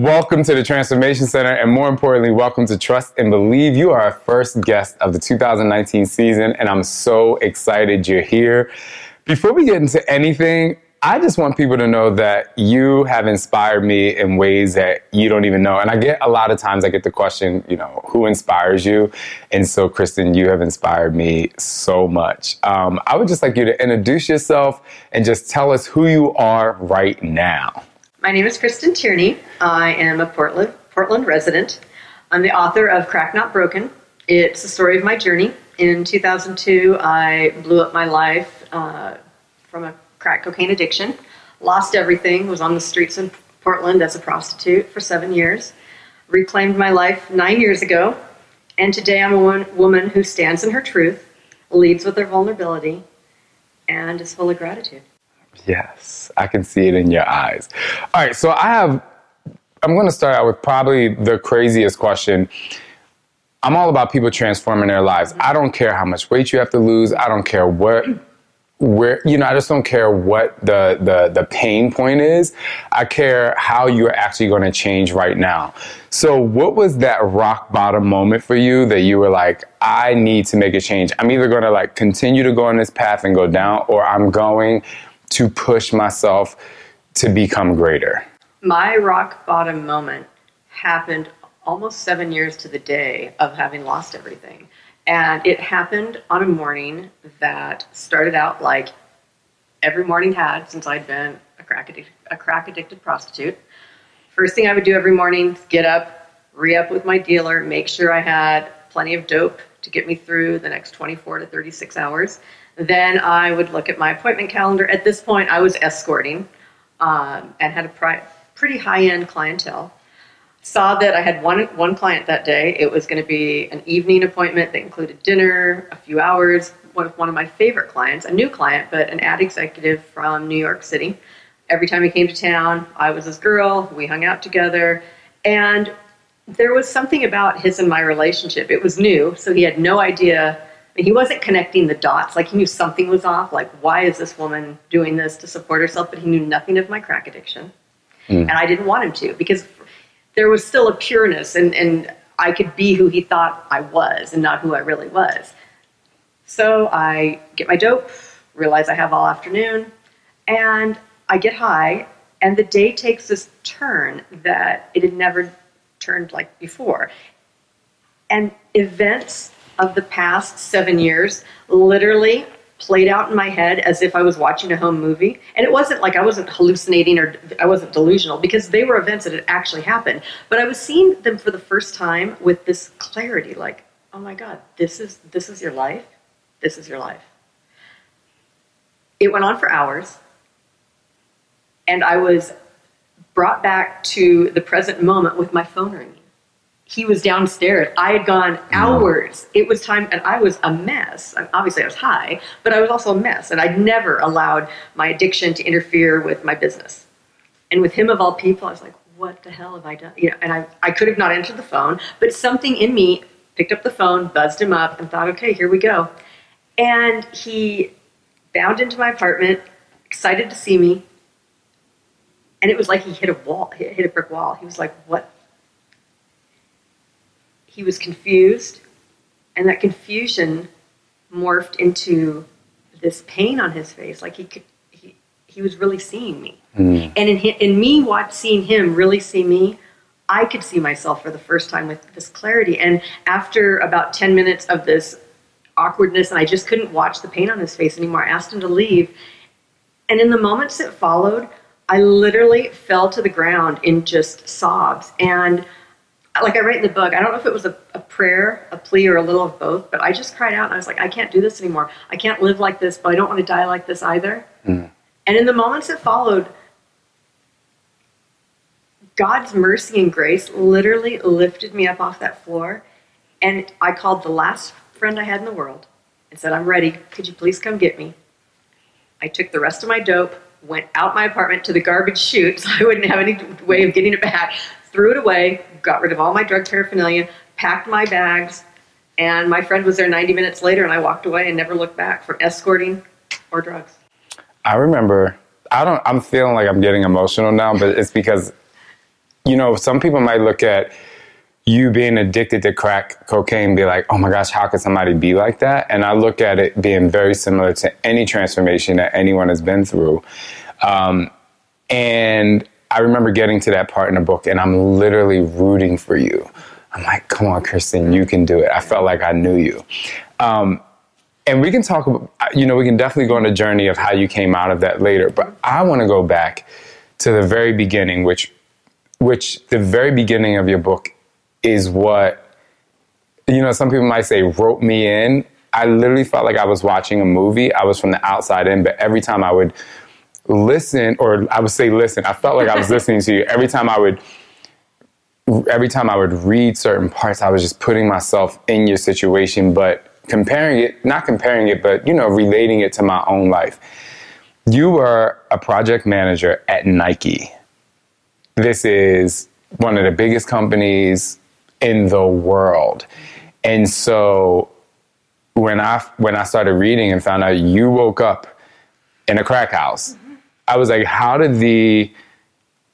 Welcome to the Transformation Center, and more importantly, welcome to Trust and Believe. You are our first guest of the 2019 season, and I'm so excited you're here. Before we get into anything, I just want people to know that you have inspired me in ways that you don't even know. And I get a lot of times I get the question, you know, who inspires you? And so, Kristen, you have inspired me so much. Um, I would just like you to introduce yourself and just tell us who you are right now. My name is Kristen Tierney. I am a Portland, Portland resident. I'm the author of Crack Not Broken. It's the story of my journey. In 2002, I blew up my life uh, from a crack cocaine addiction, lost everything, was on the streets in Portland as a prostitute for seven years, reclaimed my life nine years ago, and today I'm a woman, woman who stands in her truth, leads with her vulnerability, and is full of gratitude. Yes, I can see it in your eyes. All right, so I have, I'm going to start out with probably the craziest question. I'm all about people transforming their lives. I don't care how much weight you have to lose. I don't care what, where, you know, I just don't care what the, the, the pain point is. I care how you're actually going to change right now. So, what was that rock bottom moment for you that you were like, I need to make a change? I'm either going to like continue to go on this path and go down, or I'm going to push myself to become greater. My rock bottom moment happened almost seven years to the day of having lost everything. And it happened on a morning that started out like every morning had since I'd been a crack, a crack addicted prostitute. First thing I would do every morning get up, re up with my dealer, make sure I had plenty of dope to get me through the next 24 to 36 hours. Then I would look at my appointment calendar. At this point, I was escorting um, and had a pri- pretty high end clientele. Saw that I had one, one client that day. It was going to be an evening appointment that included dinner, a few hours. Of, one of my favorite clients, a new client, but an ad executive from New York City. Every time he came to town, I was his girl. We hung out together. And there was something about his and my relationship. It was new, so he had no idea. He wasn't connecting the dots. Like he knew something was off. Like, why is this woman doing this to support herself? But he knew nothing of my crack addiction. Hmm. And I didn't want him to because there was still a pureness and, and I could be who he thought I was and not who I really was. So I get my dope, realize I have all afternoon, and I get high, and the day takes this turn that it had never turned like before. And events of the past seven years literally played out in my head as if I was watching a home movie. And it wasn't like I wasn't hallucinating or I wasn't delusional because they were events that had actually happened. But I was seeing them for the first time with this clarity like, oh my God, this is this is your life. This is your life. It went on for hours. And I was brought back to the present moment with my phone ringing. He was downstairs. I had gone hours. It was time, and I was a mess. Obviously, I was high, but I was also a mess, and I'd never allowed my addiction to interfere with my business. And with him of all people, I was like, "What the hell have I done?" You know, and I, I could have not answered the phone, but something in me picked up the phone, buzzed him up, and thought, "Okay, here we go." And he bound into my apartment, excited to see me, and it was like he hit a wall, hit hit a brick wall. He was like, "What?" He was confused, and that confusion morphed into this pain on his face. Like he could, he, he was really seeing me. Mm. And in, in me watch, seeing him really see me, I could see myself for the first time with this clarity. And after about 10 minutes of this awkwardness, and I just couldn't watch the pain on his face anymore, I asked him to leave. And in the moments that followed, I literally fell to the ground in just sobs. And like I write in the book, I don't know if it was a, a prayer, a plea, or a little of both, but I just cried out and I was like, I can't do this anymore. I can't live like this, but I don't want to die like this either. Mm. And in the moments that followed, God's mercy and grace literally lifted me up off that floor. And I called the last friend I had in the world and said, I'm ready. Could you please come get me? I took the rest of my dope, went out my apartment to the garbage chute so I wouldn't have any way of getting it back, threw it away, got rid of all my drug paraphernalia, packed my bags, and my friend was there 90 minutes later and I walked away and never looked back from escorting or drugs. I remember. I don't. I'm feeling like I'm getting emotional now, but it's because, you know, some people might look at you being addicted to crack cocaine and be like, oh my gosh, how could somebody be like that? And I look at it being very similar to any transformation that anyone has been through. Um, and I remember getting to that part in the book, and I'm literally rooting for you. I'm like, come on, Kristen, you can do it. I felt like I knew you. Um, and we can talk about, you know, we can definitely go on a journey of how you came out of that later. But I want to go back to the very beginning, which, which the very beginning of your book is what, you know, some people might say wrote me in. I literally felt like I was watching a movie. I was from the outside in, but every time I would listen, or I would say listen, I felt like I was listening to you. Every time I would, every time I would read certain parts, I was just putting myself in your situation, but comparing it, not comparing it, but you know, relating it to my own life. You were a project manager at Nike. This is one of the biggest companies in the world. And so when I when I started reading and found out you woke up in a crack house, I was like, how did the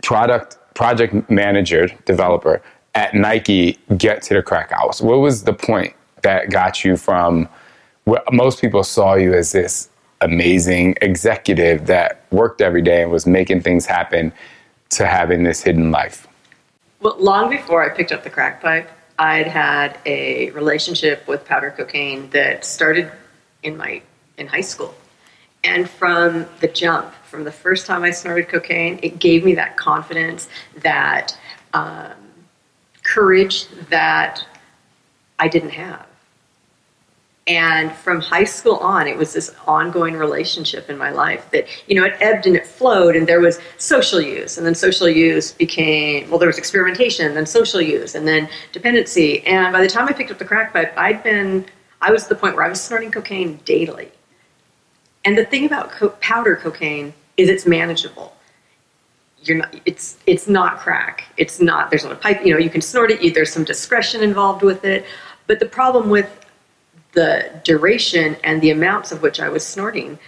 product project manager developer at Nike get to the crack house? What was the point that got you from what most people saw you as this amazing executive that worked every day and was making things happen to having this hidden life? Well, long before I picked up the crack pipe, I'd had a relationship with powder cocaine that started in my in high school. And from the jump, from the first time I snorted cocaine, it gave me that confidence, that um, courage that I didn't have. And from high school on, it was this ongoing relationship in my life that, you know, it ebbed and it flowed, and there was social use, and then social use became, well, there was experimentation, then social use, and then dependency. And by the time I picked up the crack pipe, I'd been, I was at the point where I was snorting cocaine daily. And the thing about co- powder cocaine is it's manageable. You're not, it's, it's not crack. It's not, there's not a pipe, you know, you can snort it, you, there's some discretion involved with it. But the problem with the duration and the amounts of which I was snorting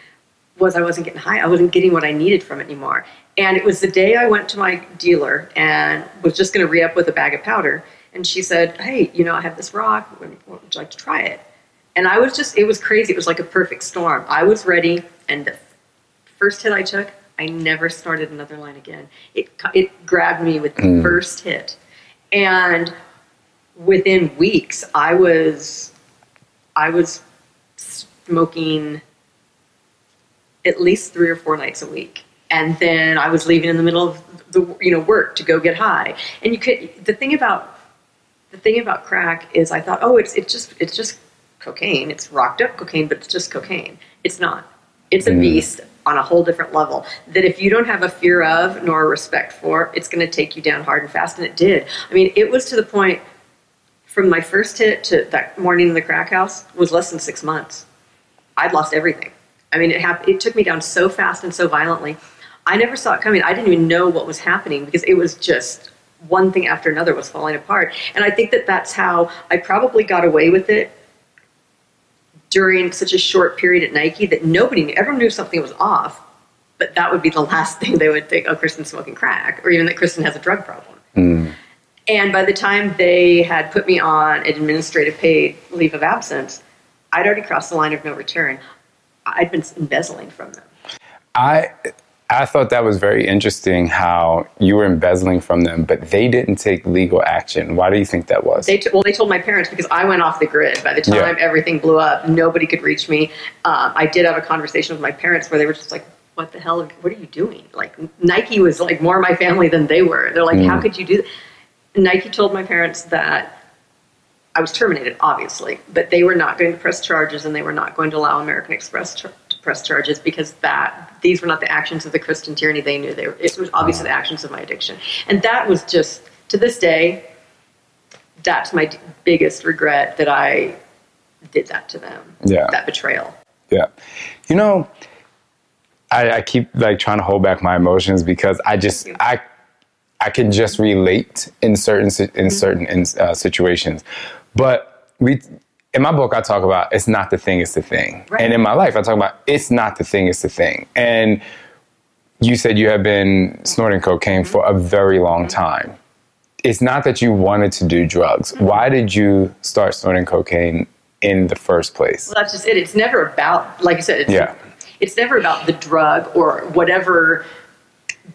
was I wasn't getting high. I wasn't getting what I needed from it anymore. And it was the day I went to my dealer and was just going to re up with a bag of powder. And she said, Hey, you know, I have this rock. Would you like to try it? And I was just, it was crazy. It was like a perfect storm. I was ready. And the first hit I took, I never snorted another line again. It, it grabbed me with the mm. first hit. And within weeks, I was I was smoking at least three or four nights a week. And then I was leaving in the middle of the you know work to go get high. And you could the thing about the thing about crack is I thought, oh, it's it's just it's just cocaine. It's rocked up cocaine, but it's just cocaine. It's not. It's a mm. beast on a whole different level that if you don't have a fear of nor a respect for, it's going to take you down hard and fast. And it did. I mean, it was to the point from my first hit to that morning in the crack house was less than six months. I'd lost everything. I mean, it. It took me down so fast and so violently. I never saw it coming. I didn't even know what was happening because it was just one thing after another was falling apart. And I think that that's how I probably got away with it during such a short period at Nike that nobody knew. Everyone knew something was off, but that would be the last thing they would think, oh, Kristen's smoking crack, or even that Kristen has a drug problem. Hmm. And by the time they had put me on an administrative paid leave of absence, I'd already crossed the line of no return. I'd been embezzling from them. I I thought that was very interesting how you were embezzling from them, but they didn't take legal action. Why do you think that was? They t- well, they told my parents because I went off the grid. By the time Yeah. everything blew up, nobody could reach me. Um, I did have a conversation with my parents where they were just like, "What the hell? What are you doing?" Like Nike was like more my family than they were. They're like, "How could you do?" That? Nike told my parents that I was terminated, obviously, but they were not going to press charges and they were not going to allow American Express to press charges because that these were not the actions of the Kristen Tierney they knew. They were, it was obviously the actions of my addiction, and that was just to this day. That's my d- biggest regret that I did that to them. Yeah. that betrayal. Yeah. You know, I, I keep like trying to hold back my emotions because I just I I can just relate in certain in certain in, uh, situations, but we. In my book, I talk about it's not the thing, it's the thing. Right. And in my life, I talk about it's not the thing, it's the thing. And you said you have been snorting cocaine for a very long time. It's not that you wanted to do drugs. Mm-hmm. Why did you start snorting cocaine in the first place? Well, that's just it. It's never about, like you said, it's, Yeah. it's never about the drug or whatever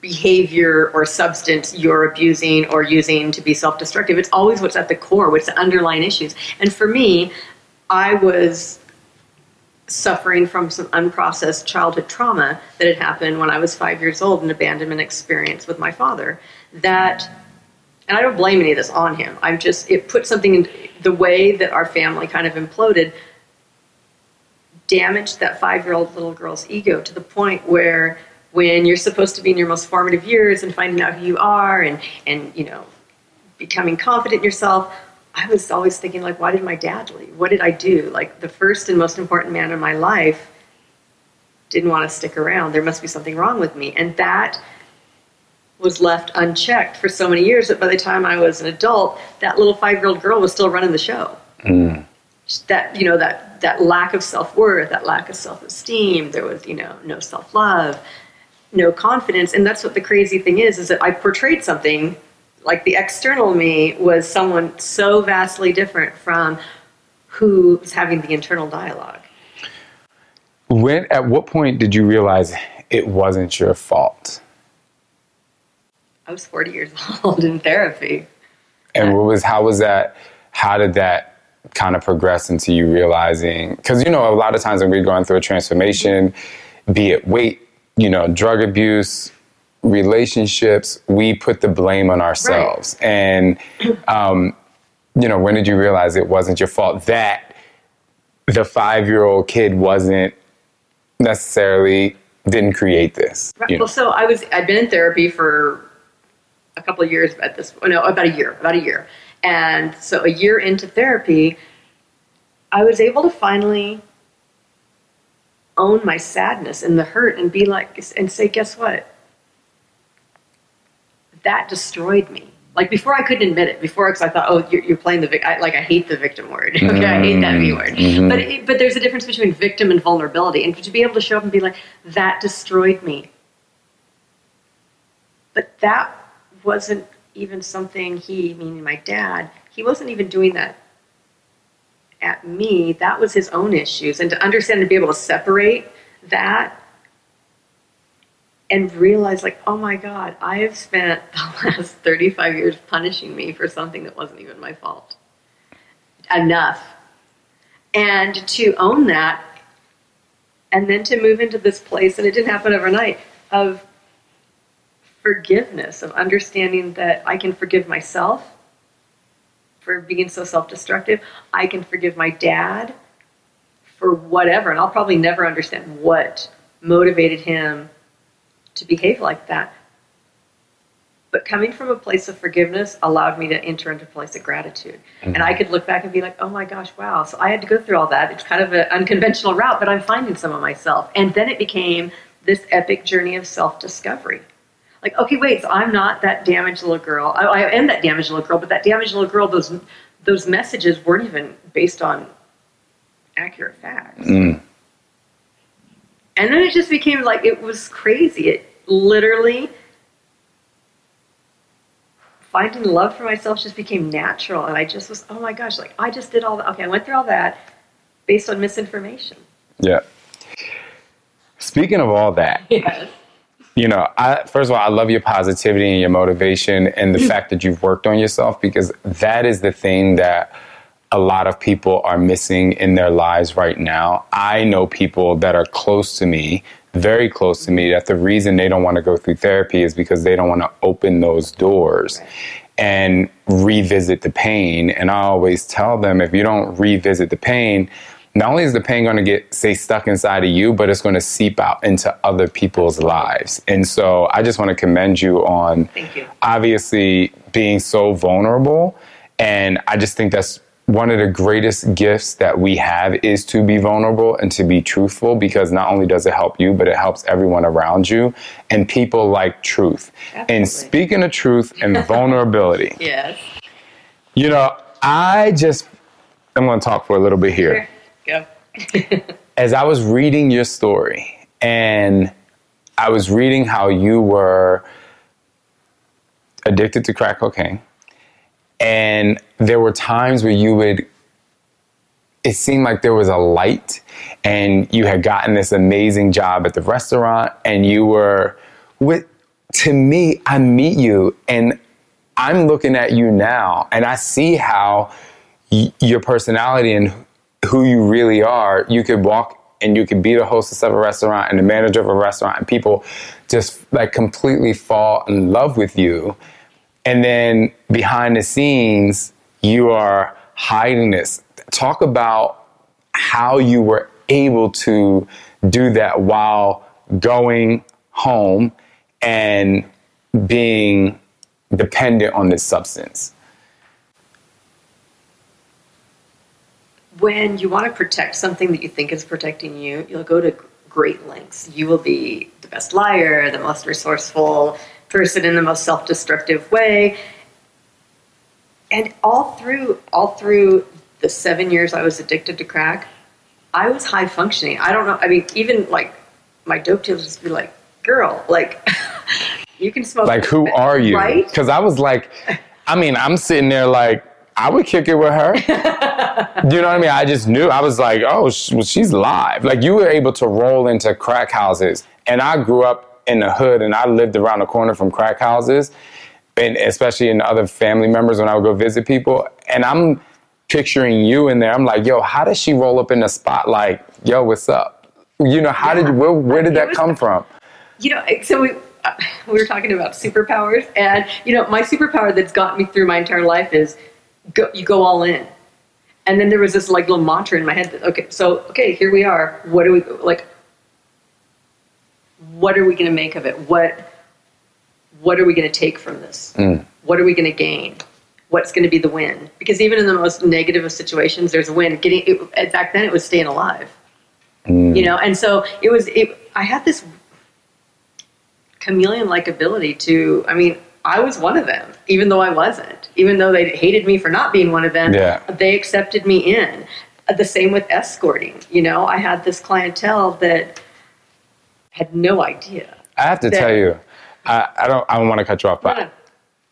behavior or substance you're abusing or using to be self destructive. It's always what's at the core, what's the underlying issues. And for me, I was suffering from some unprocessed childhood trauma that had happened when I was five years old, an abandonment experience with my father. That, and I don't blame any of this on him. I'm just, it put something in the way that our family kind of imploded damaged that five year old little girl's ego to the point where when you're supposed to be in your most formative years and finding out who you are and, and you know, becoming confident in yourself, I was always thinking, like, why did my dad leave? What did I do? Like, the first and most important man in my life didn't want to stick around. There must be something wrong with me. And that was left unchecked for so many years that by the time I was an adult, that little five year old girl was still running the show mm. that you know that that lack of self-worth that lack of self-esteem there was you know no self-love no confidence and that's what the crazy thing is is that i portrayed something like the external me was someone so vastly different from who was having the internal dialogue When at what point did you realize it wasn't your fault? i was 40 years old in therapy And what was how was that how did that kind of progress into you realizing cuz you know a lot of times when we're going through a transformation be it weight, you know, drug abuse, relationships, we put the blame on ourselves. And um you know, when did you realize it wasn't your fault that the 5-year-old kid wasn't necessarily didn't create this? Right. you know? Well, so I was I'd been in therapy for a couple of years at this no about a year about a year, and so a year into therapy, I was able to finally own my sadness and the hurt and be like and say, guess what? That destroyed me. Like before, I couldn't admit it. Before, because I thought, oh, you're, you're playing the victim. Like I hate the victim word. okay, I hate that V word. Mm-hmm. Mm-hmm. But it, but there's a difference between victim and vulnerability, and to be able to show up and be like, that destroyed me. But that wasn't even something he, meaning my dad, he wasn't even doing that at me. That was his own issues, and to understand and be able to separate that and realize like oh my god i have spent the last 35 years punishing me for something that wasn't even my fault enough. And to own that and then to move into this place and it didn't happen overnight of forgiveness of understanding that i can forgive myself for being so self-destructive. I can forgive my dad for whatever and i'll probably never understand what motivated him to behave like that. But coming from a place of forgiveness allowed me to enter into a place of gratitude. And mm-hmm. I could look back and be like, oh my gosh, wow. So I had to go through all that. It's kind of an unconventional route, but I'm finding some of myself. And then it became this epic journey of self discovery. Like, okay, wait, so I'm not that damaged little girl. I, I am that damaged little girl, but that damaged little girl, those, those messages weren't even based on accurate facts. Mm. And then it just became like, it was crazy. It literally finding love for myself just became natural. And i just was oh my gosh like i just did all that. Okay i went through all that based on misinformation. Yeah. Speaking of all that, yes. you know, I first of all, I love your positivity and your motivation and the mm. fact that you've worked on yourself because that is the thing that a lot of people are missing in their lives right now. I know people that are close to me, very close to me, that the reason they don't want to go through therapy is because they don't want to open those doors and revisit the pain. And I always tell them if you don't revisit the pain, not only is the pain going to get say stuck inside of you, but it's going to seep out into other people's lives. And so I just want to commend you on you. obviously being so vulnerable. And I just think that's one of the greatest gifts that we have is to be vulnerable and to be truthful because not only does it help you, but it helps everyone around you. And people like truth. And speaking of truth and vulnerability, yes you know, I just, I'm going to talk for a little bit here go as I was reading your story and I was reading how you were addicted to crack cocaine, and there were times where you would, it seemed like there was a light, and you had gotten this amazing job at the restaurant, and you were with, to me, I meet you, and I'm looking at you now, and I see how y- your personality and who you really are, you could walk and you could be the hostess of a restaurant and the manager of a restaurant, and people just like completely fall in love with you. And then behind the scenes, you are hiding this. Talk about how you were able to do that while going home and being dependent on this substance. when you want to protect something that you think is protecting you, you'll go to great lengths. You will be the best liar, the most resourceful person in the most self-destructive way. And all through all through the 7 years I was addicted to crack, I was high functioning. I don't know, I mean even like my dope dealers just be like, "Girl, like you can smoke Like, who are you? Right? Because I was like, I mean, I'm sitting there like, I would kick it with her. Do you know what I mean? I just knew. I was like, oh, sh- well, she's live. Like, you were able to roll into crack houses. And I grew up in the hood and I lived around the corner from crack houses, and especially in other family members when I would go visit people. And I'm picturing you in there. I'm like, yo, how does she roll up in the spot like, yo, what's up? You know, how did, where, where did that come from? you know, so we uh, we were talking about superpowers, and you know, my superpower that's got me through my entire life is go, you go all in. And then there was this like little mantra in my head. That, okay, so okay, here we are. What do we like? What are we going to make of it? What what are we going to take from this? What are we going to gain? What's going to be the win? Because even in the most negative of situations, there's a win. Getting it, back then, it was staying alive. You know, and so it was. It, I had this chameleon like ability to i mean i was one of them even though i wasn't even though they hated me for not being one of them Yeah. they accepted me in Uh, the same with escorting you know i had this clientele that had no idea I have to that- tell you, I, I don't. I don't want to cut you off, but No, no.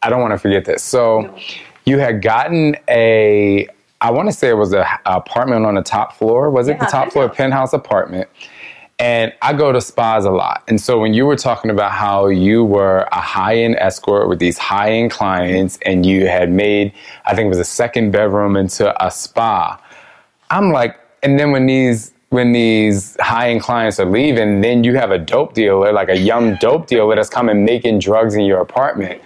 I don't want to forget this. So, No. you had gotten a. I want to say it was a, a apartment on the top floor. Was it the Yeah, top floor penthouse. penthouse apartment? And I go to spas a lot. And so when you were talking about how you were a high end escort with these high end clients and you had made, I think it was a second bedroom into a spa, I'm like, and then when these when these high end clients are leaving, then you have a dope dealer, like a young dope dealer that's coming making drugs in your apartment.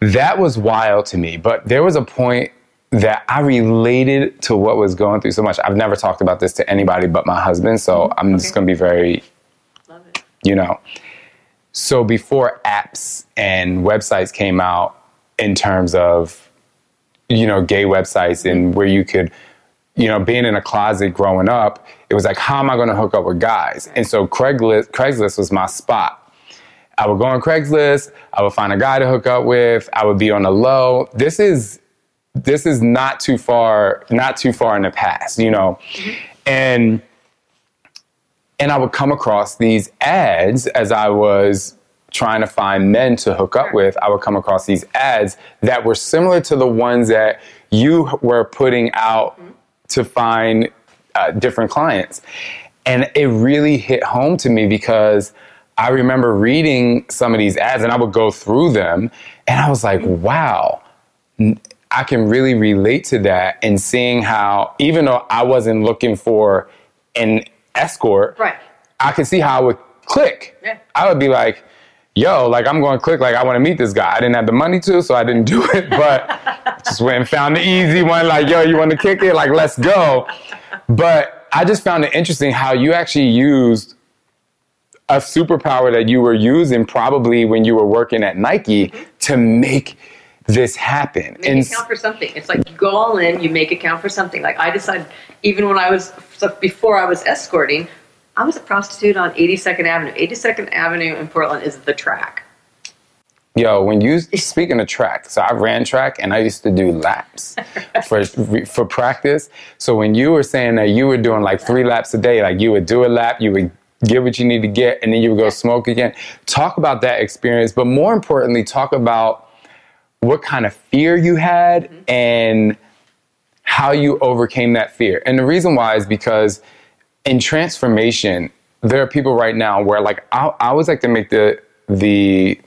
That was wild to me. But there was a point that I related to what was going through so much. I've never talked about this to anybody but my husband, so mm-hmm. I'm just gonna be very love it you know, so before apps and websites came out in terms of you know gay websites and where you could you know being in a closet growing up it was like how am i going to hook up with guys? And so craigslist craigslist was my spot. I would go on craigslist i would find a guy to hook up with i would be on the low. This is this is not too far not too far in the past you know? Mm-hmm. And and I would come across these ads as I was trying to find men to hook up with. I would come across these ads that were similar to the ones that you were putting out mm-hmm. To find uh, different clients. And it really hit home to me because I remember reading some of these ads and I would go through them and I was like, wow, I can really relate to that and seeing how, even though I wasn't looking for an escort, Right. I could see how I would click. Yeah. I would be like, yo, like I'm going to click, like I want to meet this guy. I didn't have the money to, so I didn't do it, but just went and found the easy one, like, yo, you want to kick it? Like, let's go. But I just found it interesting how you actually used a superpower that you were using probably when you were working at Nike mm-hmm. to make this happen. Make it count for something. It's like you go all in, you make it count for something. Like I decided, even when I was before I was escorting, I was a prostitute on 82nd Avenue. 82nd Avenue in Portland is the track. Yo, when you speaking of track, so I ran track and I used to do laps for for practice. So when you were saying that you were doing like three laps a day, like you would do a lap, you would get what you need to get, and then you would go smoke again. Talk about that experience, but more importantly, talk about what kind of fear you had mm-hmm. and how you overcame that fear. And the reason why is because in transformation, there are people right now where like I, I always like to make the the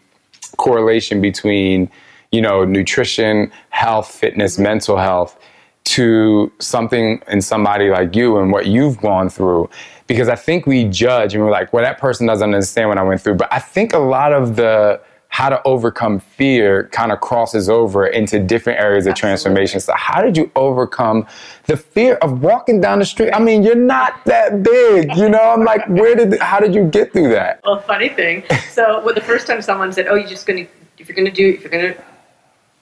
correlation between you know nutrition, health, fitness, mental health to something in somebody like you and what you've gone through because I think we judge and we're like, well, that person doesn't understand what I went through. But I think a lot of the how to overcome fear kind of crosses over into different areas of Absolutely. transformation. So how did you overcome the fear of walking down the street? I mean, you're not that big, you know? I'm like, where did how did you get through that? Well, funny thing. So, well, the first time someone said, "Oh, you're just gonna, if you're gonna do, if you're gonna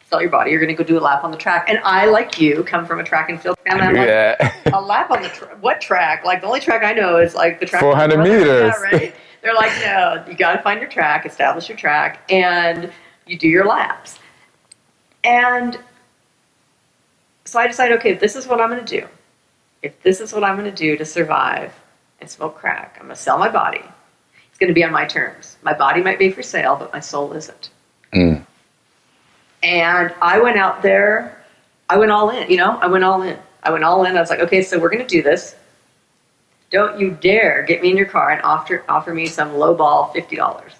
sell your body, you're gonna go do a lap on the track," and I, like you, come from a track and field family. I'm like, Yeah. a lap on the tra- what track? Like the only track I know is like the track. 400 meters. Yeah, right. They're like, no, you got to find your track, establish your track, and you do your laps. And so I decided, okay, if this is what I'm going to do, if this is what I'm going to do to survive and smoke crack, I'm going to sell my body. It's going to be on my terms. My body might be for sale, but my soul isn't. Mm. And I went out there, I went all in, you know, I went all in. I went all in. I was like, okay, so we're going to do this. Don't you dare get me in your car and offer, offer me some low ball $50.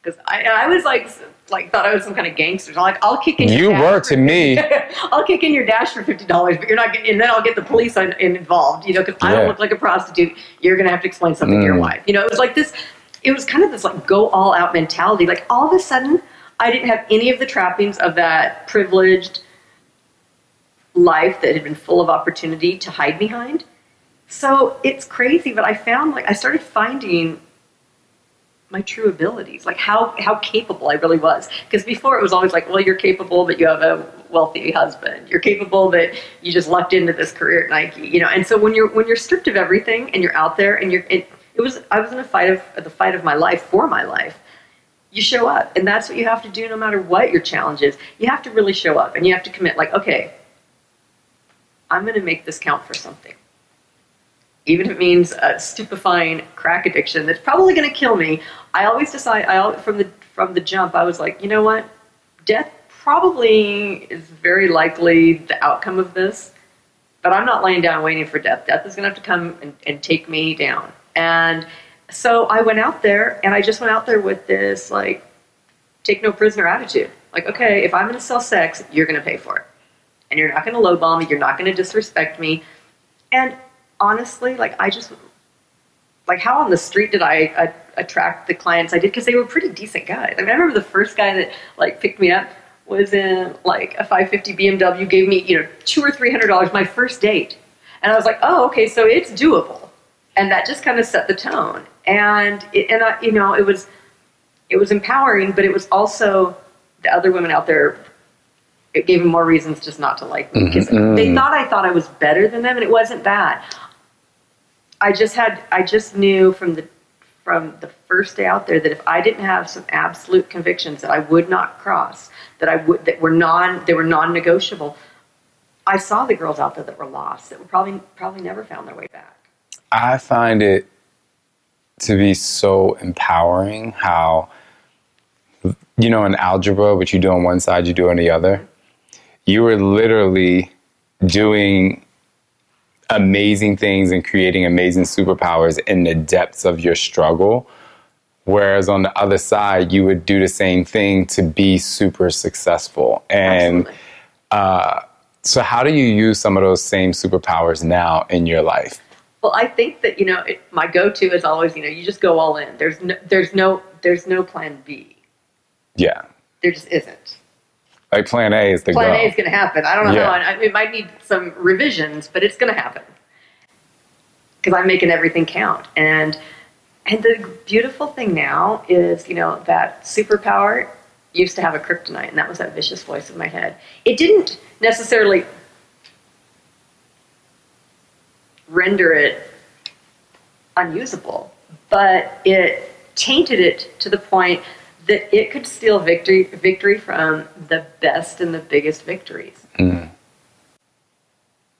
Because I, I was like, like thought I was some kind of gangster. I'm like, I'll kick in your You were to me. I'll kick in your dash for fifty dollars, but you're not getting, and then I'll get the police in involved. You know, because I don't look like a prostitute. You're gonna have to explain something to your Mm. wife. You know, it was like this. It was kind of this like go all out mentality. Like all of a sudden, I didn't have any of the trappings of that privileged life that had been full of opportunity to hide behind. So it's crazy, but I found like I started finding my true abilities, like how how capable I really was. Because before it was always like, well, you're capable, but you have a wealthy husband. You're capable that you just lucked into this career at Nike, you know. And so when you're when you're stripped of everything and you're out there and you're it was I was in a fight of the fight of my life for my life. You show up, and that's what you have to do no matter what your challenge is. You have to really show up, and you have to commit. Like, okay, I'm going to make this count for something even if it means a stupefying crack addiction that's probably going to kill me. I always decide. I al- from the from the jump, I was like, you know what, death probably is very likely the outcome of this, but I'm not laying down waiting for death. Death is going to have to come and, and take me down. And so I went out there, and I just went out there with this like take no prisoner attitude. Like, okay, if I'm going to sell sex, you're going to pay for it, and you're not going to lowball me. You're not going to disrespect me. And honestly, like I just like how on the street did I uh, attract the clients I did because they were pretty decent guys. I mean, I remember the first guy that like picked me up was in like a 550 BMW, gave me you know two or three hundred dollars my first date, and I was like, oh okay, so it's doable, and that just kind of set the tone. And it, and I, you know it was it was empowering, but it was also the other women out there. It gave them more reasons just not to like me because they thought I thought I was better than them, and it wasn't that. I just had I just knew from the from the first day out there that if I didn't have some absolute convictions that I would not cross, that I would that were non they were non-negotiable. I saw the girls out there that were lost that were probably probably never found their way back. I find it to be so empowering how, you know, in algebra, what you do on one side, you do on the other. You were literally doing amazing things and creating amazing superpowers in the depths of your struggle. Whereas on the other side, you would do the same thing to be super successful. And Absolutely. Uh, so, how do you use some of those same superpowers now in your life? Well, I think that you know it, my go-to is always you know you just go all in. There's no there's no there's no plan B. Yeah. There just isn't. Like plan A is the Plan go. A is going to happen. I don't know Yeah. how. I, it might need some revisions, but it's going to happen because I'm making everything count. And and the beautiful thing now is you know that superpower used to have a kryptonite, and that was that vicious voice in my head. It didn't necessarily render it unusable, but it tainted it to the point that it could steal victory victory from the best and the biggest victories. Hmm.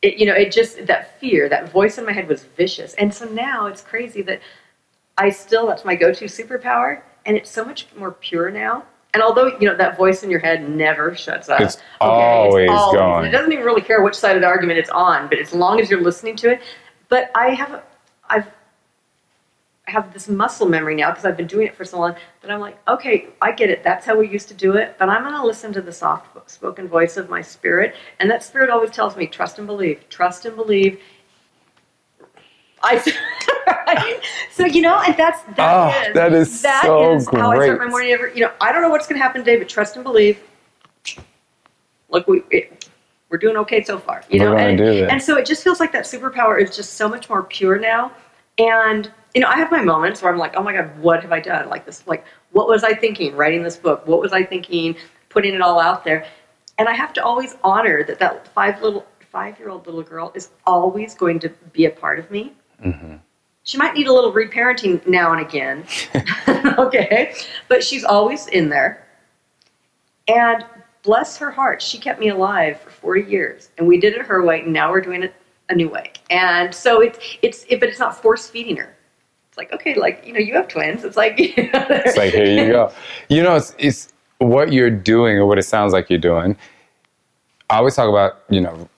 It, you know, it just that fear, that voice in my head was vicious, and so now it's crazy that I still that's my go-to superpower, and it's so much more pure now. And although you know that voice in your head never shuts up, It's always going. It doesn't even really care which side of the argument it's on, but as long as you're listening to it. But I have, I've have this muscle memory now because I've been doing it for so long that I'm like, okay, I get it. That's how we used to do it. But I'm going to listen to the soft spoken voice of my spirit. And that spirit always tells me, trust and believe, trust and believe. I, so, you know, and that's, that Oh, that is so how I start my morning. Every, you know, I don't know what's going to happen today, but trust and believe. Look, we, it, we're doing okay so far. You We're know, and, and so it just feels like that superpower is just so much more pure now. And you know, I have my moments where I'm like, oh my god, what have I done? Like this, like what was I thinking writing this book? What was I thinking putting it all out there? And I have to always honor that that five little five year old little girl is always going to be a part of me. Mm-hmm. She might need a little reparenting now and again, okay, but she's always in there. And bless her heart, she kept me alive for 40 years. And we did it her way, and now we're doing it a new way. And so it's, it's it, but it's not force feeding her. It's like, okay, like, you know, you have twins. It's like, It's like here you go. You know, it's, it's what you're doing or what it sounds like you're doing. I always talk about, you know,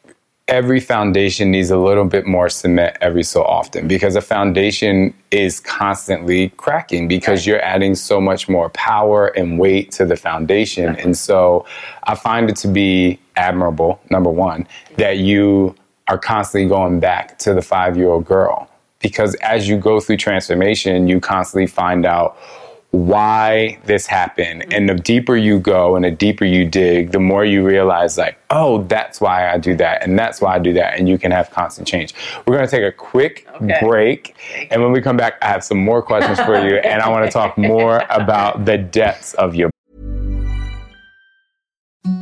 every foundation needs a little bit more cement every so often because a foundation is constantly cracking because you're adding so much more power and weight to the foundation. And so I find it to be admirable, number one, that you are constantly going back to the five year old girl because as you go through transformation, you constantly find out why this happened. Mm-hmm. And the deeper you go and the deeper you dig, the more you realize, like, oh, that's why I do that. And that's why I do that. And you can have constant change. We're going to take a quick Okay. break. And when we come back, I have some more questions for you. And I want to talk more about the depths of your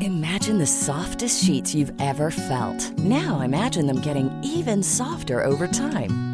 Imagine the softest sheets you've ever felt. Now imagine them getting even softer over time.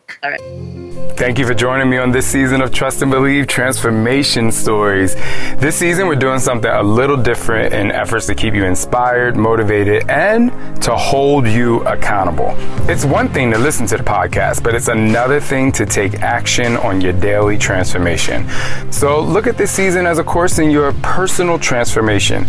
All right. Thank you for joining me on this season of Trust and Believe Transformation Stories. This season, we're doing something a little different in efforts to keep you inspired, motivated, and to hold you accountable. It's one thing to listen to the podcast, but it's another thing to take action on your daily transformation. So look at this season as a course in your personal transformation.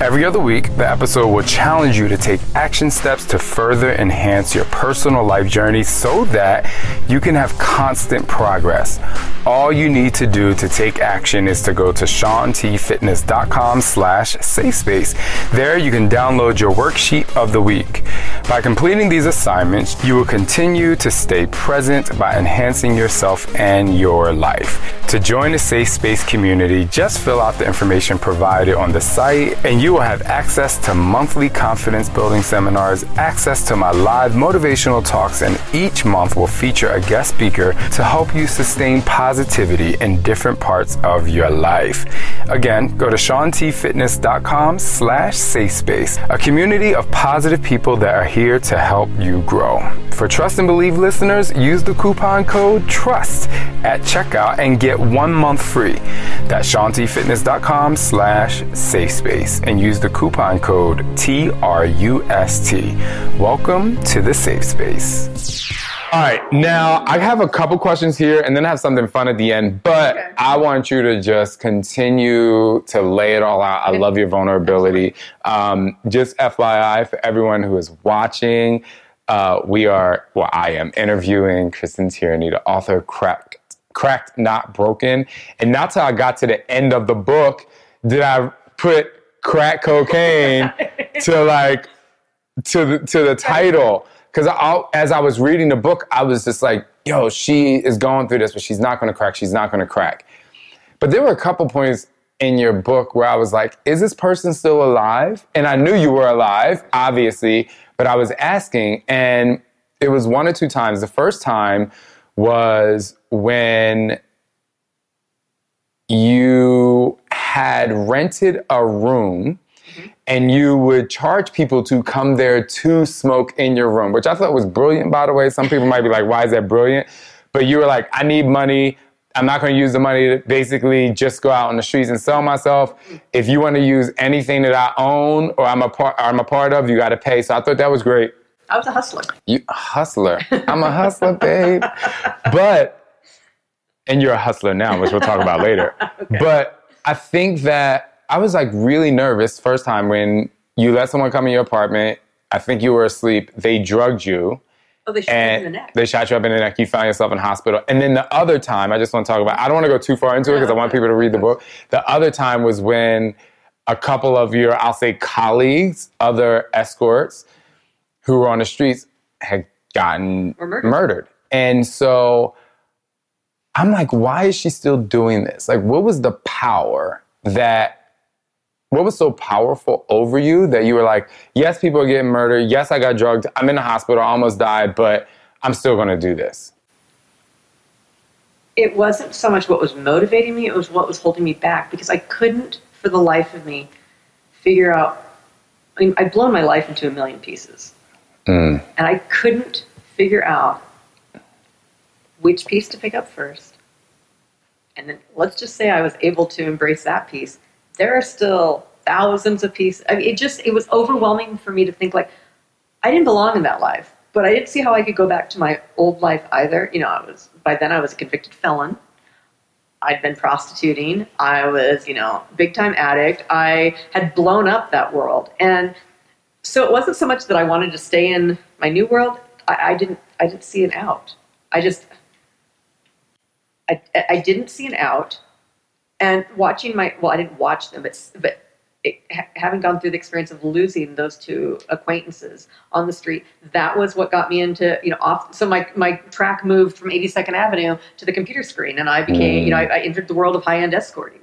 Every other week, the episode will challenge you to take action steps to further enhance your personal life journey so that you can have constant progress. All you need to do to take action is to go to shauntfitness.com slash safe space. There you can download your worksheet of the week. By completing these assignments, you will continue to stay present by enhancing yourself and your life. To join the Safe Space community, just fill out the information provided on the site and you will have access to monthly confidence building seminars, access to my live motivational talks, and each month will feature a guest speaker to help you sustain positivity in different parts of your life. Again, go to shauntfitness.com slash safe space, a community of positive people that are here to help you grow. For Trust and Believe listeners, use the coupon code TRUST at checkout and get one month free. That's shauntfitness.com slash safe space and use the coupon code T-R-U-S-T. Welcome to the safe space. All right, now I have a couple questions here and then I have something fun at the end, but Okay. I want you to just continue to lay it all out. I love your vulnerability. Um, just FYI for everyone who is watching, uh, we are, well, I am interviewing Kristen Tierney, the author of Cracked, Cracked Not Broken. And not till I got to the end of the book did I put crack cocaine to like to the, to the title because as I was reading the book, I was just like, "Yo, she is going through this, but she's not going to crack. She's not going to crack." But there were a couple points in your book where I was like, "Is this person still alive?" And I knew you were alive, obviously, but I was asking, and it was one or two times. The first time was when you had rented a room mm-hmm. and you would charge people to come there to smoke in your room, which I thought was brilliant, by the way. Some people might be like, why is that brilliant? But you were like, I need money. I'm not going to use the money to basically just go out on the streets and sell myself. If you want to use anything that I own or I'm a part, I'm a part of, you got to pay. So I thought that was great. I was a hustler. You a hustler. I'm a hustler, babe. But and you're a hustler now, which we'll talk about later. But I think that I was like really nervous first time when you let someone come in your apartment. I think you were asleep. They drugged you Oh, they shot me in the and neck. they shot you up in the neck. You found yourself in hospital. And then the other time, I just want to talk about. I don't want to go too far into it because I want people to read the book. The other time was when a couple of your, I'll say, colleagues, other escorts, who were on the streets, had gotten Were murdered. And so I'm like, why is she still doing this? Like, what was the power that what was so powerful over you that you were like, yes, people are getting murdered. Yes, I got drugged. I'm in the hospital. I almost died, but I'm still going to do this. it wasn't so much what was motivating me, it was what was holding me back because I couldn't, for the life of me, figure out. I mean, I'd blown my life into a million pieces. Mm. And I couldn't figure out which piece to pick up first. And then let's just say I was able to embrace that piece. There are still thousands of pieces. I mean, it just, it was overwhelming for me to think like, I didn't belong in that life, but I didn't see how I could go back to my old life either. You know, I was by then I was a convicted felon. I'd been prostituting. I was, you know, big time addict. I had blown up that world, and so it wasn't so much that I wanted to stay in my new world. I, I didn't. I didn't see an out. I just. I, I didn't see an out, and watching my well, I didn't watch them, but but it, ha- having gone through the experience of losing those two acquaintances on the street, that was what got me into you know off. So my my track moved from 82nd Avenue to the computer screen, and I became you know I, I entered the world of high end escorting.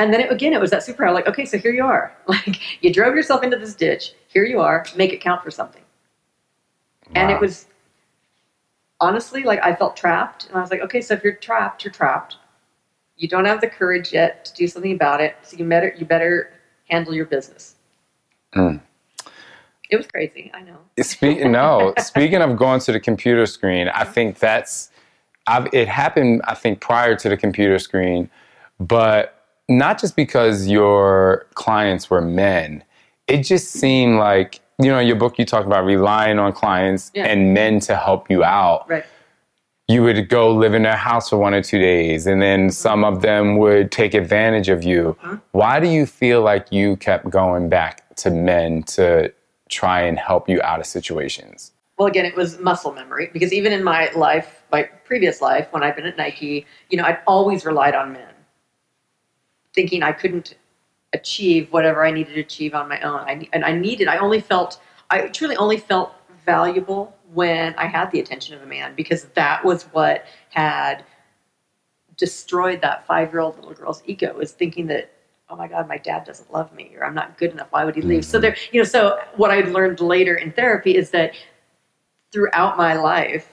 And then it, again, it was that super. Like, okay, so here you are. Like, you drove yourself into this ditch. Here you are. Make it count for something. And it was honestly like I felt trapped, and I was like, okay, so if you're trapped, you're trapped. You don't have the courage yet to do something about it, so you better you better handle your business. Mm. It was crazy. I know. Speak, no, speaking of going to the computer screen, I think that's I've, it happened. I think prior to the computer screen, but not just because your clients were men. It just seemed like you know in your book you talk about relying on clients Yeah. and men to help you out. Right. You would go live in their house for one or two days, and then some of them would take advantage of you. Uh-huh. Why do you feel like you kept going back to men to try and help you out of situations? well, again, it was muscle memory because even in my life, my previous life, when I've been at Nike, you know, I'd always relied on men, thinking I couldn't achieve whatever I needed to achieve on my own. I, and I needed, I only felt, I truly only felt valuable when I had the attention of a man because that was what had destroyed that five year old little girl's ego is thinking that oh my god my dad doesn't love me or i'm not good enough. Why would he leave? So mm-hmm. there you know so what i learned later in therapy is that throughout my life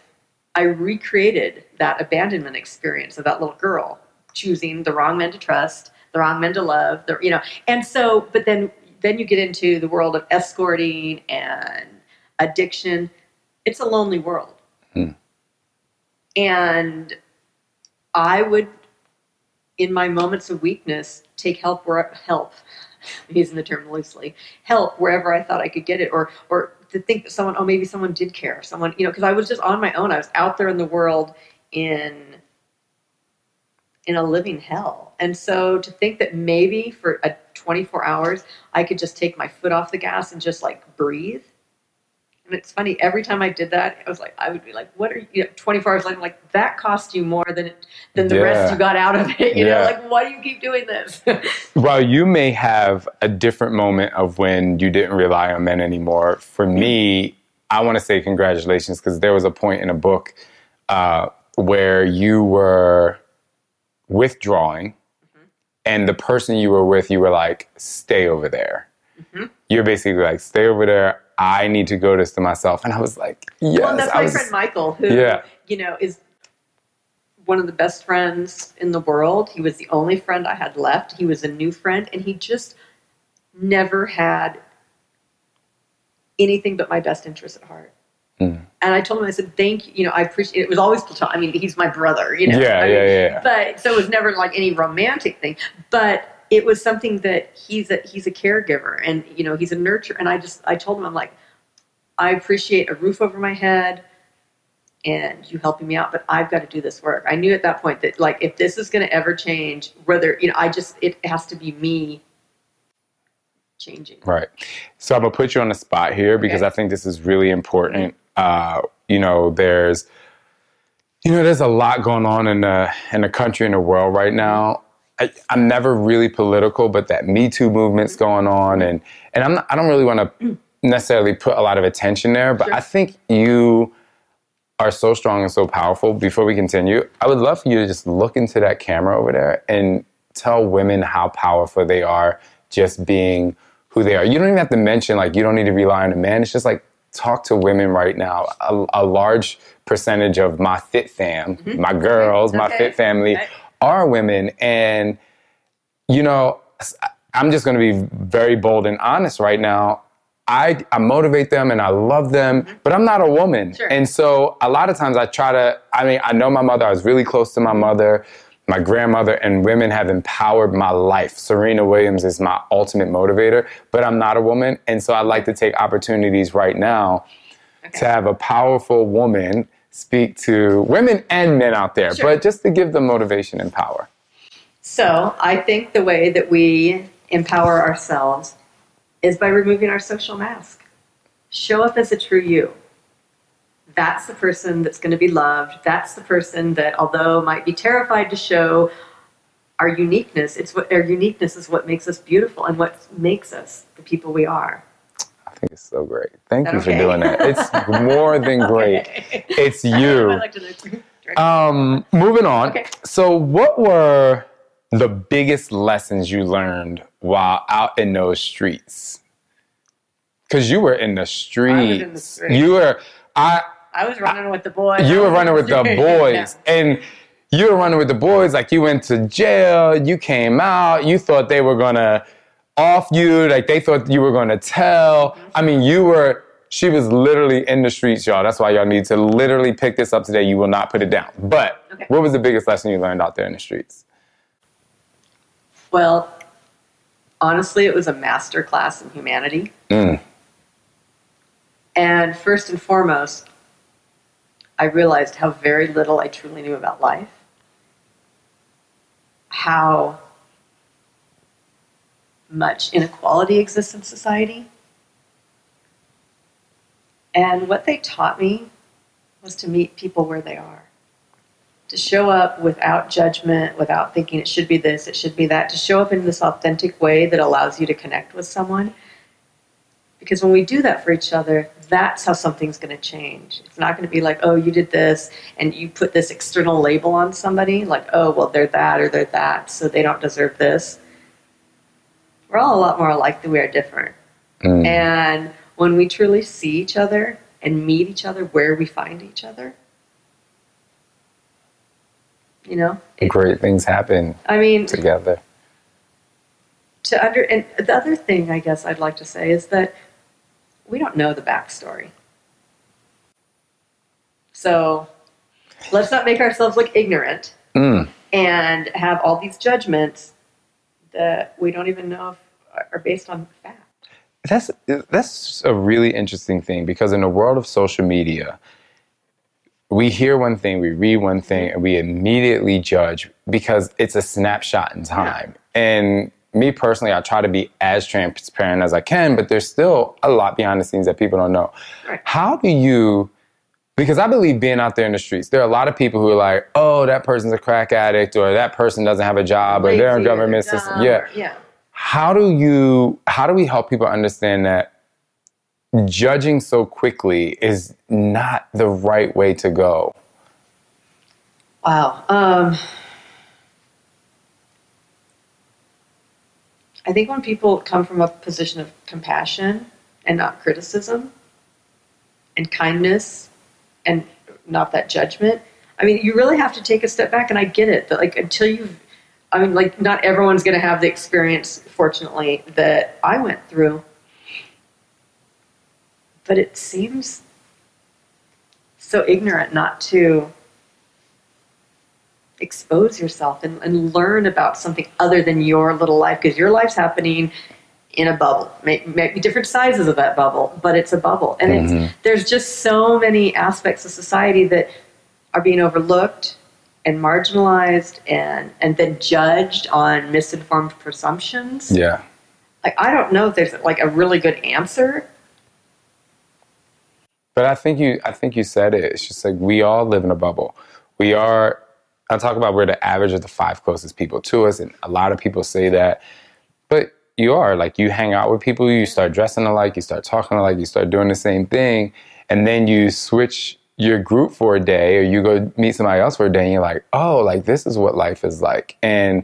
i recreated that abandonment experience of that little girl choosing the wrong men to trust the wrong men to love the, you know and so but then then you get into the world of escorting and addiction it's a lonely world hmm. and I would, in my moments of weakness, take help where help. I'm using the term loosely, help wherever I thought I could get it, or or to think that someone, oh, maybe someone did care, someone, you know, because I was just on my own. I was out there in the world in in a living hell, and so to think that maybe for a 24 hours I could just take my foot off the gas and just like breathe. And it's funny, every time I did that, I was like, I would be like, what are you, know, 24 hours later, I'm like, that cost you more than than the Yeah. rest you got out of it. You Yeah. know, like, why do you keep doing this? Well, you may have a different moment of when you didn't rely on men anymore. For me, I want to say congratulations because there was a point in a book uh, where you were withdrawing, and the person you were with, you were like, stay over there. You're basically like, stay over there. I need to go this to myself. And I was like, yes. well, that's I my was- friend Michael, who, Yeah. you know, is one of the best friends in the world. He was the only friend I had left. He was a new friend, and he just never had anything but my best interest at heart. Hmm. And I told him, I said, "Thank you." You know, I appreciate. It was always platonic. I mean, he's my brother. You know. Yeah, I yeah, yeah. But so it was never like any romantic thing. But it was something that he's a he's a caregiver, and you know, he's a nurturer. And I just I told him, I'm like, I appreciate a roof over my head and you helping me out, but I've got to do this work. I knew at that point that like if this is going to ever change, whether you know, I just it has to be me changing. Right. So I'm gonna put you on the spot here because Okay. I think this is really important. Uh, you know, there's, you know, there's a lot going on in the in the country and the world right now. I, I'm never really political, but that Me Too movement's going on, and and I'm not, I don't really want to necessarily put a lot of attention there, but Sure. I think you are so strong and so powerful. Before we continue, I would love for you to just look into that camera over there and tell women how powerful they are just being who they are. You don't even have to mention like you don't need to rely on a man. It's just like talk to women right now. A, a large percentage of my fit fam, my girls, my Mm-hmm. Okay. fit family Okay. Are women and you know, I'm just going to be very bold and honest right now. I, I motivate them and I love them, but I'm not a woman. Mm-hmm. Sure. And so a lot of times I try to, I mean, I know my mother, I was really close to my mother, my grandmother, and women have empowered my life. Serena Williams is my ultimate motivator, but I'm not a woman. And so I like to take opportunities right now to have a powerful woman speak to women and men out there, Sure. but just to give them motivation and power. So I think the way that we empower ourselves is by removing our social mask. Show up as a true you. That's the person that's going to be loved. That's the person that, although might be terrified to show our uniqueness, it's what our uniqueness is what makes us beautiful and what makes us the people we are. Think it's so great. Thank you for doing that. It's more than great. Okay. It's you. like Um, moving on. Okay. So, what were the biggest lessons you learned while out in those streets? Because you were in the streets. in the streets. You were. I. I was running with the boys. You were running with the boys, Yeah. and you were running with the boys. Like you went to jail. You came out. You thought they were gonna off you. Like they thought you were gonna tell. I mean, you were. She was literally in the streets, y'all. That's why y'all need to literally pick this up today. You will not put it down. But Okay. what was the biggest lesson you learned out there in the streets? Well, honestly, it was a master class in humanity. Mm. And first and foremost, I realized how very little I truly knew about life, how much inequality exists in society, And what they taught me was to meet people where they are. To show up without judgment, without thinking it should be this, it should be that, to show up in this authentic way that allows you to connect with someone. Because when we do that for each other, that's how something's going to change. It's not going to be like, oh, you did this, and you put this external label on somebody, like, oh, well, they're that or they're that, so they don't deserve this. We're all a lot more alike than we are different. Mm. And when we truly see each other and meet each other where we find each other, you know, it, Great things happen I mean, together. to under and the other thing I guess I'd like to say is that we don't know the backstory. So let's not make ourselves look ignorant Mm. and have all these judgments that we don't even know if are based on fact. That's that's a really interesting thing because in the world of social media, we hear one thing, we read one thing, and we immediately judge because it's a snapshot in time. And me personally, I try to be as transparent as I can, but there's still a lot behind the scenes that people don't know. Right. How do you? Because I believe being out there in the streets, there are a lot of people who are like, "Oh, that person's a crack addict," or "That person doesn't have a job," or "They're a government system." Yeah yeah. how do you how do we help people understand that judging so quickly is not the right way to go Wow. Um, I think when people come from a position of compassion and not criticism and kindness and not that judgment, I mean, you really have to take a step back. And I get it that, like, until you've, I mean, like, not everyone's going to have the experience, fortunately, that I went through. But it seems so ignorant not to expose yourself and, and learn about something other than your little life because your life's happening in a bubble. Maybe may different sizes of that bubble but it's a bubble. And it's mm-hmm. there's just so many aspects of society that are being overlooked and marginalized and and then judged on misinformed presumptions. Yeah. Like i don't know if there's like a really good answer. But i think you i think you said it. It's just like we all live in a bubble. We are i talk about we're the average of the five closest people to us and a lot of people say that you are like you hang out with people you start dressing alike you start talking alike you start doing the same thing and then you switch your group for a day or you go meet somebody else for a day and you're like oh like this is what life is like. And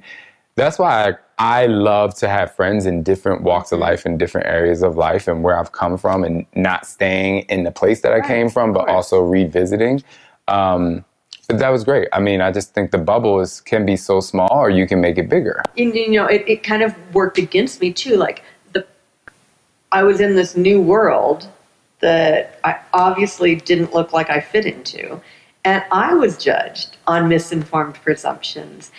that's why I, I love to have friends in different walks of life and different areas of life and where I've come from and not staying in the place that I came from, but also revisiting. Um, that was great. I mean, I just think the bubble is, can be so small or you can make it bigger. and you know it, it kind of worked against me too like the i was in this new world that i obviously didn't look like i fit into and i was judged on misinformed presumptions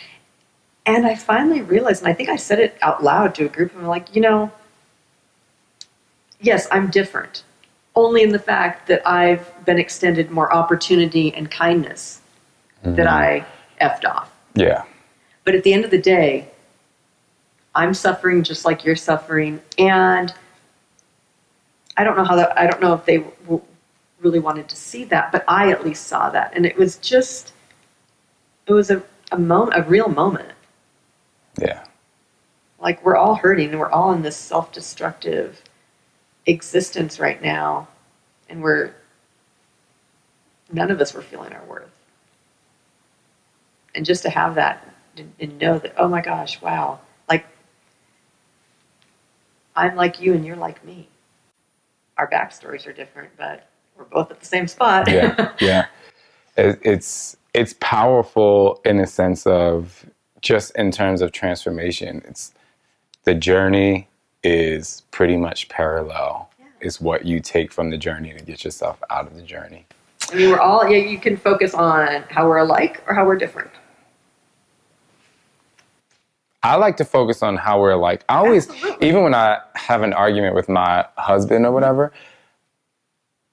and i finally realized and i think i said it out loud to a group and i'm like you know yes i'm different only in the fact that i've been extended more opportunity and kindness that mm-hmm. i effed off Yeah. but at the end of the day, I'm suffering just like you're suffering, and I don't know how that. I don't know if they w- really wanted to see that, but I at least saw that, and it was just, it was a a moment, a real moment. Yeah. Like we're all hurting, and we're all in this self-destructive existence right now, and we're none of us were feeling our worth. And just to have that and, know that, oh my gosh, wow, like I'm like you and you're like me. Our backstories are different, but we're both at the same spot. yeah, yeah. It, it's it's powerful in a sense of just in terms of transformation. It's the journey is pretty much parallel. Is what you take from the journey to get yourself out of the journey. I mean, we're all, yeah, you can focus on how we're alike or how we're different. I like to focus on how we're like. I always, even when I have an argument with my husband or whatever,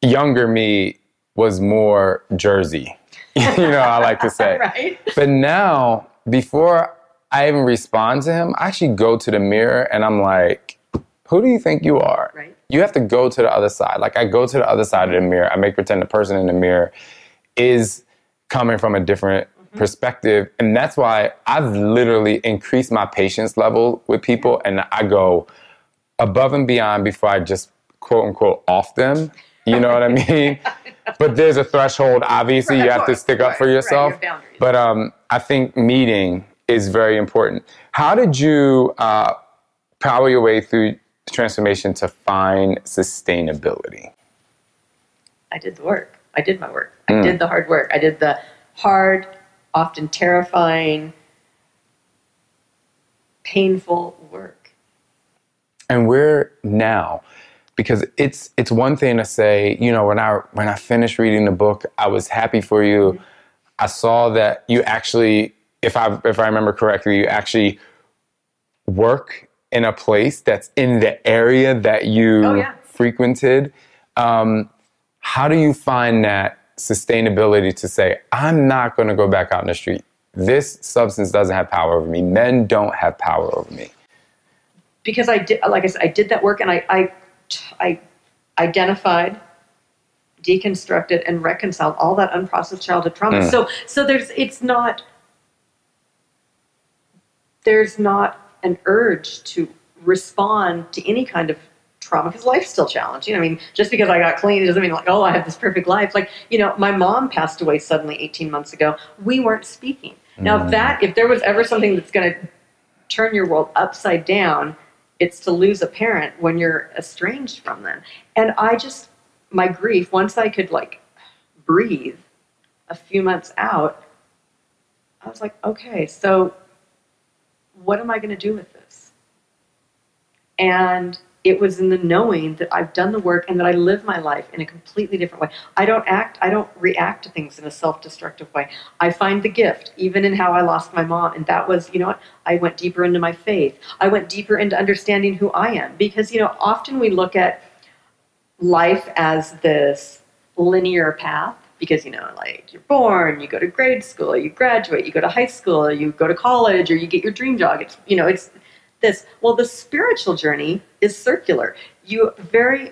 younger me was more Jersey. you know, I like to say. Right? But now, before I even respond to him, I actually go to the mirror and I'm like, who do you think you are? Right. You have to go to the other side. Like I go to the other side of the mirror. I make pretend the person in the mirror is coming from a different. Perspective. And that's why I've literally increased my patience level with people and I go above and beyond before I just quote unquote off them. You know what I mean? But there's a threshold. Obviously, you have to stick up for yourself. your. But um, I think meeting is very important. How did you uh, power your way through transformation to find sustainability? I did the work. I did my work. I did the hard work. I did the hard, often terrifying, painful work. and where now because it's it's one thing to say you know when i when i finished reading the book i was happy for you i saw that you actually if i if i remember correctly you actually work in a place that's in the area that you Oh, yeah. frequented um, how do you find that sustainability to say i'm not going to go back out in the street. This substance doesn't have power over me. Men don't have power over me. Because I did, like I said, I did that work and I, I, I identified, deconstructed, and reconciled all that unprocessed childhood trauma. Mm. So, so there's, it's not, there's not an urge to respond to any kind of trauma because life's still challenging. I mean, just because I got clean it doesn't mean like, oh, I have this perfect life. Like, you know, my mom passed away suddenly 18 months ago. We weren't speaking. Now, if that, if there was ever something that's going to turn your world upside down, it's to lose a parent when you're estranged from them. And I just, my grief, once I could like breathe a few months out, I was like, okay, so what am I going to do with this? And it was in the knowing that I've done the work and that I live my life in a completely different way. I don't act, I don't react to things in a self destructive way. I find the gift, even in how I lost my mom. And that was, you know what? I went deeper into my faith. I went deeper into understanding who I am. Because, you know, often we look at life as this linear path because you know like you're born you go to grade school you graduate you go to high school you go to college or you get your dream job it's you know it's this well the spiritual journey is circular. You very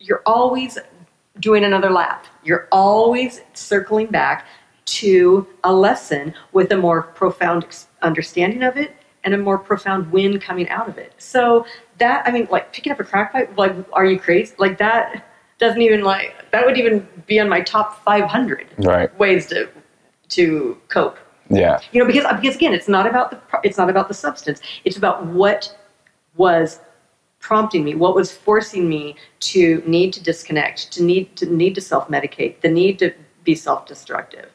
you're always doing another lap. You're always circling back to a lesson with a more profound understanding of it and a more profound win coming out of it. So that i mean like picking up a crack pipe like are you crazy? Like that doesn't even like that would even be on my top 500 Right. ways to to cope yeah. You know because uh, because again it's not about the it's not about the substance. It's about what was prompting me what was forcing me to need to disconnect to need to need to self-medicate the need to be self-destructive.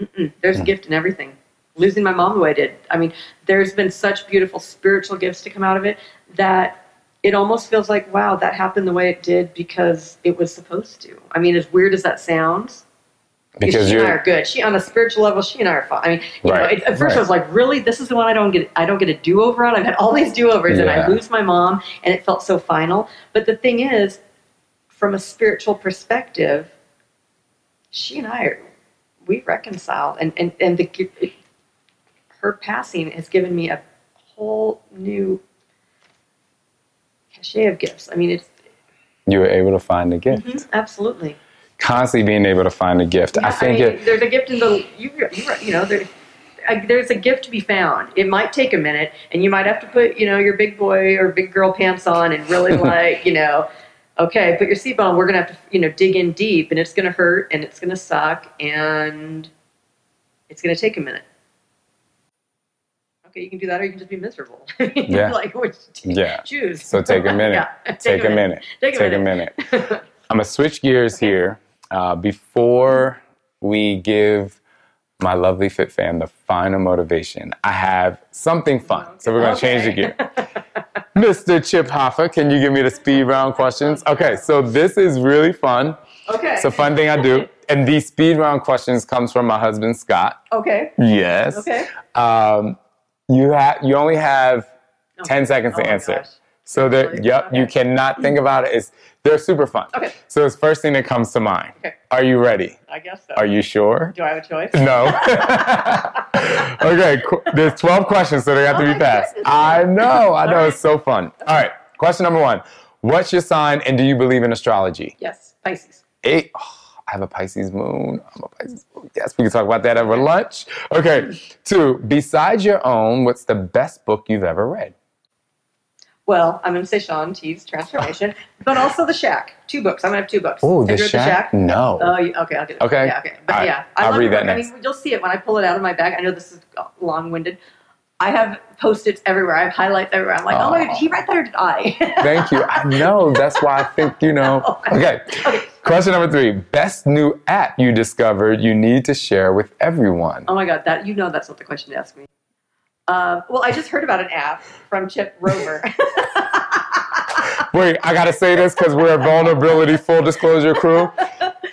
Mm-mm. there's a gift in everything. Losing my mom the way i did. I mean there's been such beautiful spiritual gifts to come out of it that it almost feels like wow that happened the way it did because it was supposed to. I mean as weird as that sounds because she and I you're good. She on a spiritual level, she and I are fine. I mean, you Right, know, it, at first right. I was like, really, this is the one I don't get. I don't get a do over on. I've had all these do overs, and I lose my mom, and it felt so final. But the thing is, from a spiritual perspective, she and I are we reconciled, and and and the her passing has given me a whole new cachet of gifts. I mean, it's you were able to find a gift mm-hmm. absolutely. Constantly being able to find a gift i Yeah, think mean, it there's a gift in the you, you you know there, I, there's a gift to be found. It might take a minute, and you might have to put you know your big boy or big girl pants on and really like you know, okay, put your seatbelt on. We're gonna have to you know dig in deep, and it's gonna hurt, and it's gonna suck, and it's gonna take a minute. Okay, you can do that, or you can just be miserable. Yeah. like which Yeah. choose. so take a minute Yeah, take, a minute, Take a minute. minute i'm gonna switch gears here uh, before we give my lovely fit fam the final motivation i have something fun so we're gonna change the Okay. gear mr chip hoffa can you give me the speed round questions okay so this is really fun Okay. it's a fun thing i do and these speed round questions comes from my husband scott Okay. yes Okay. um, you have you only have 10 seconds Oh to answer gosh. So Really? yep you cannot think about it it's they're super fun Okay. so it's first thing that comes to mind Okay. are you ready I guess so. are you sure Do I have a choice? no okay qu- there's 12 questions so they have to Oh be my fast goodness. i know i know All it's so fun all right question number one. What's your sign and do you believe in astrology? Yes, Pisces. Eight. oh, I have a Pisces moon. I'm a Pisces moon. Yes, we can talk about that over lunch. Okay. Two, besides your own, what's the best book you've ever read? Well, I'm going to say Shaun T's Transformation, but also The Shack. Two books. I'm going to have two books. Oh, The you read Shack? The Shack? No. Oh, you, okay. I'll get it. Okay. Yeah, okay. But right. yeah, I I'll love read that book. next. I mean, you'll see it when I pull it out of my bag. I know this is long-winded. I have post-its everywhere. I have highlights everywhere. I'm like, oh, my God, did he write that or did I? Thank you. I know. That's why I think, you know. Okay. Okay. Question number three. Best new app you discovered you need to share with everyone. Oh my god, that you know that's not the question to ask me. Um, well, I just heard about an app from Chip Rover. Wait, I gotta say this because we're a vulnerability full disclosure crew.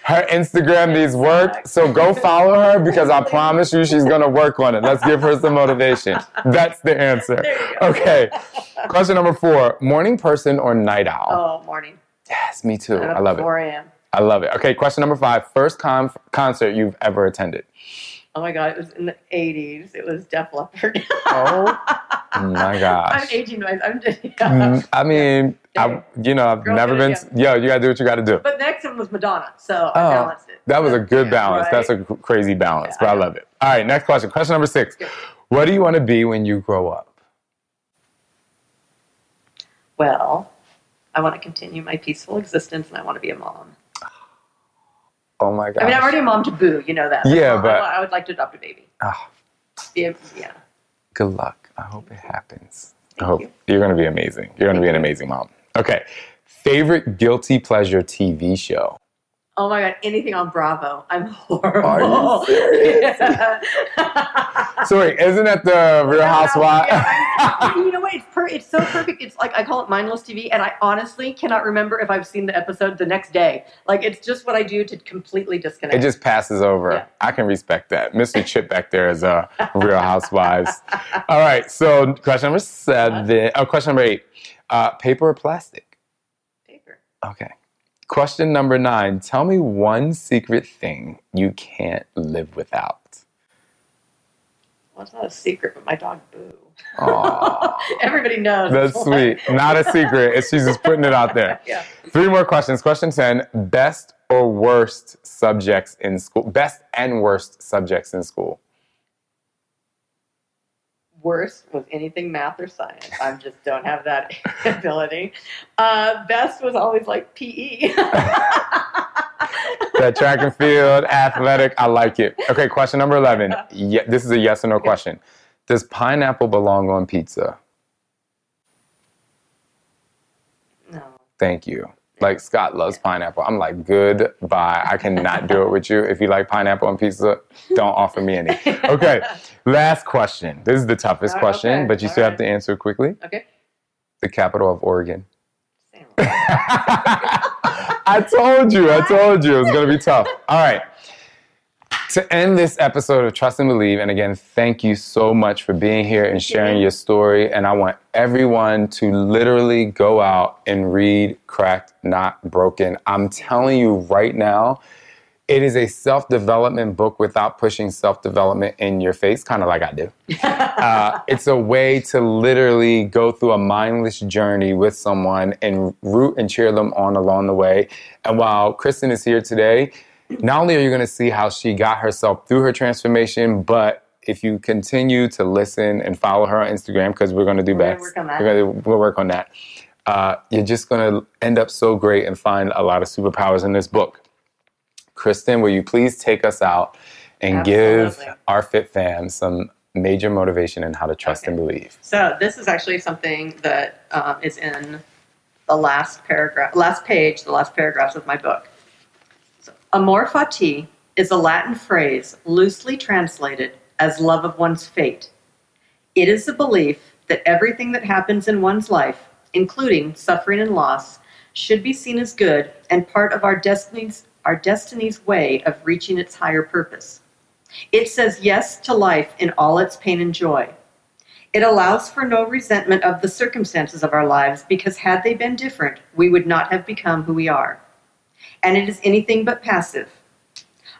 Her Instagram needs work, so go follow her because I promise you she's gonna work on it. Let's give her some motivation. That's the answer. There you go. Okay. Question number four: morning person or night owl? oh, morning. Yes, me too. I love it. 4 a.m. I love it. Okay, question number five: first con- concert you've ever attended? Oh my god, it was in the 80s. It was Def Leppard. Oh my I'm gosh. aging. myself. I'm just. Mm, I mean, I, you know, I've Girl, never been. it, Yo, you gotta do what you gotta do. But the next one was Madonna, so I Oh, balanced it. that was a good balance. Right? That's a crazy balance, Yeah, but I I love it. All right, next question. Question number six. What do you want to be when you grow up? Well, I want to continue my peaceful existence, and I want to be a mom. Oh my god! I mean, I'm already a mom to Boo. You know that. Yeah, Mom, but- I, I would like to adopt a baby. Ah. Be yeah. good luck. I hope it happens. I hope you. you're going to be amazing. You're going to be an amazing mom. Okay. Favorite guilty pleasure TV show? Oh my god, anything on Bravo. I'm horrible. Are you serious? Yeah. So isn't that the Real Housewives? Yeah, you know what? It's per- it's so perfect. It's like I call it mindless TV, and I honestly cannot remember if I've seen the episode the next day. Like it's just what I do to completely disconnect. It just passes over. Yeah. I can respect that. Mr. Chip back there is a Real Housewives. All right. So question number seven. Oh, question number eight. Uh, paper or plastic? paper. Okay. Question number nine. Tell me one secret thing you can't live without. Well, it's not a secret, but my dog Boo. Everybody knows. that's sweet. Not a secret. She's just putting it out there. Yeah. Three more questions. Question 10. Best or worst subjects in school? Best and worst subjects in school. Worst was anything math or science. I just don't have that ability. Uh, best was always like. PE. that track and field, athletic. I like it. Okay, question number 11. Yeah, this is a yes or no question. Does pineapple belong on pizza? no. Thank you. Like Scott loves pineapple. I'm like, goodbye. I cannot do it with you. If you like pineapple on pizza, don't offer me any. Okay, last question. This is the toughest Uh, question, okay, but you all still have to answer quickly. Okay. The capital of Oregon. I told you, I told you it was going to be tough. All right. To end this episode of Trust and Believe, and again, thank you so much for being here and sharing your story. And I want everyone to literally go out and read Cracked, Not Broken. I'm telling you right now, it is a self development book without pushing self development in your face, kind of like I do. Uh, it's a way to literally go through a mindless journey with someone and root and cheer them on along the way. And while Kristen is here today, not only are you going to see how she got herself through her transformation, but if you continue to listen and follow her on Instagram, because we're going to do We're gonna work on that. we're going to we'll work on that. Uh, you're just going to end up so great and find a lot of superpowers in this book. Kristen, will you please take us out and give our Fit fam some major motivation in how to trust and believe? So this is actually something that um, is in the last paragraph, last page, the last paragraphs of my book. Amor fati is a Latin phrase loosely translated as love of one's fate. It is the belief that everything that happens in one's life, including suffering and loss, should be seen as good and part of our destiny's our destiny's way of reaching its higher purpose. It says yes to life in all its pain and joy. It allows for no resentment of the circumstances of our lives because had they been different, we would not have become who we are. And it is anything but passive.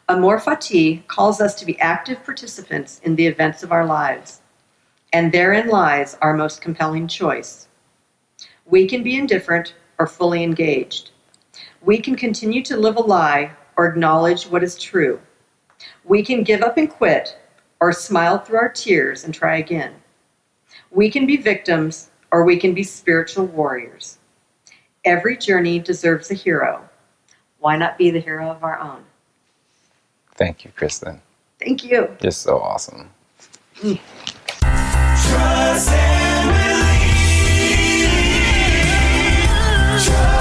Amor fati calls us to be active participants in the events of our lives. And therein lies our most compelling choice. We can be indifferent or fully engaged. We can continue to live a lie or acknowledge what is true. We can give up and quit or smile through our tears and try again. We can be victims or we can be spiritual warriors. Every journey deserves a hero. Why not be the hero of our own? Thank you, Kristen. Thank you. You're so awesome. Trust and believe. Trust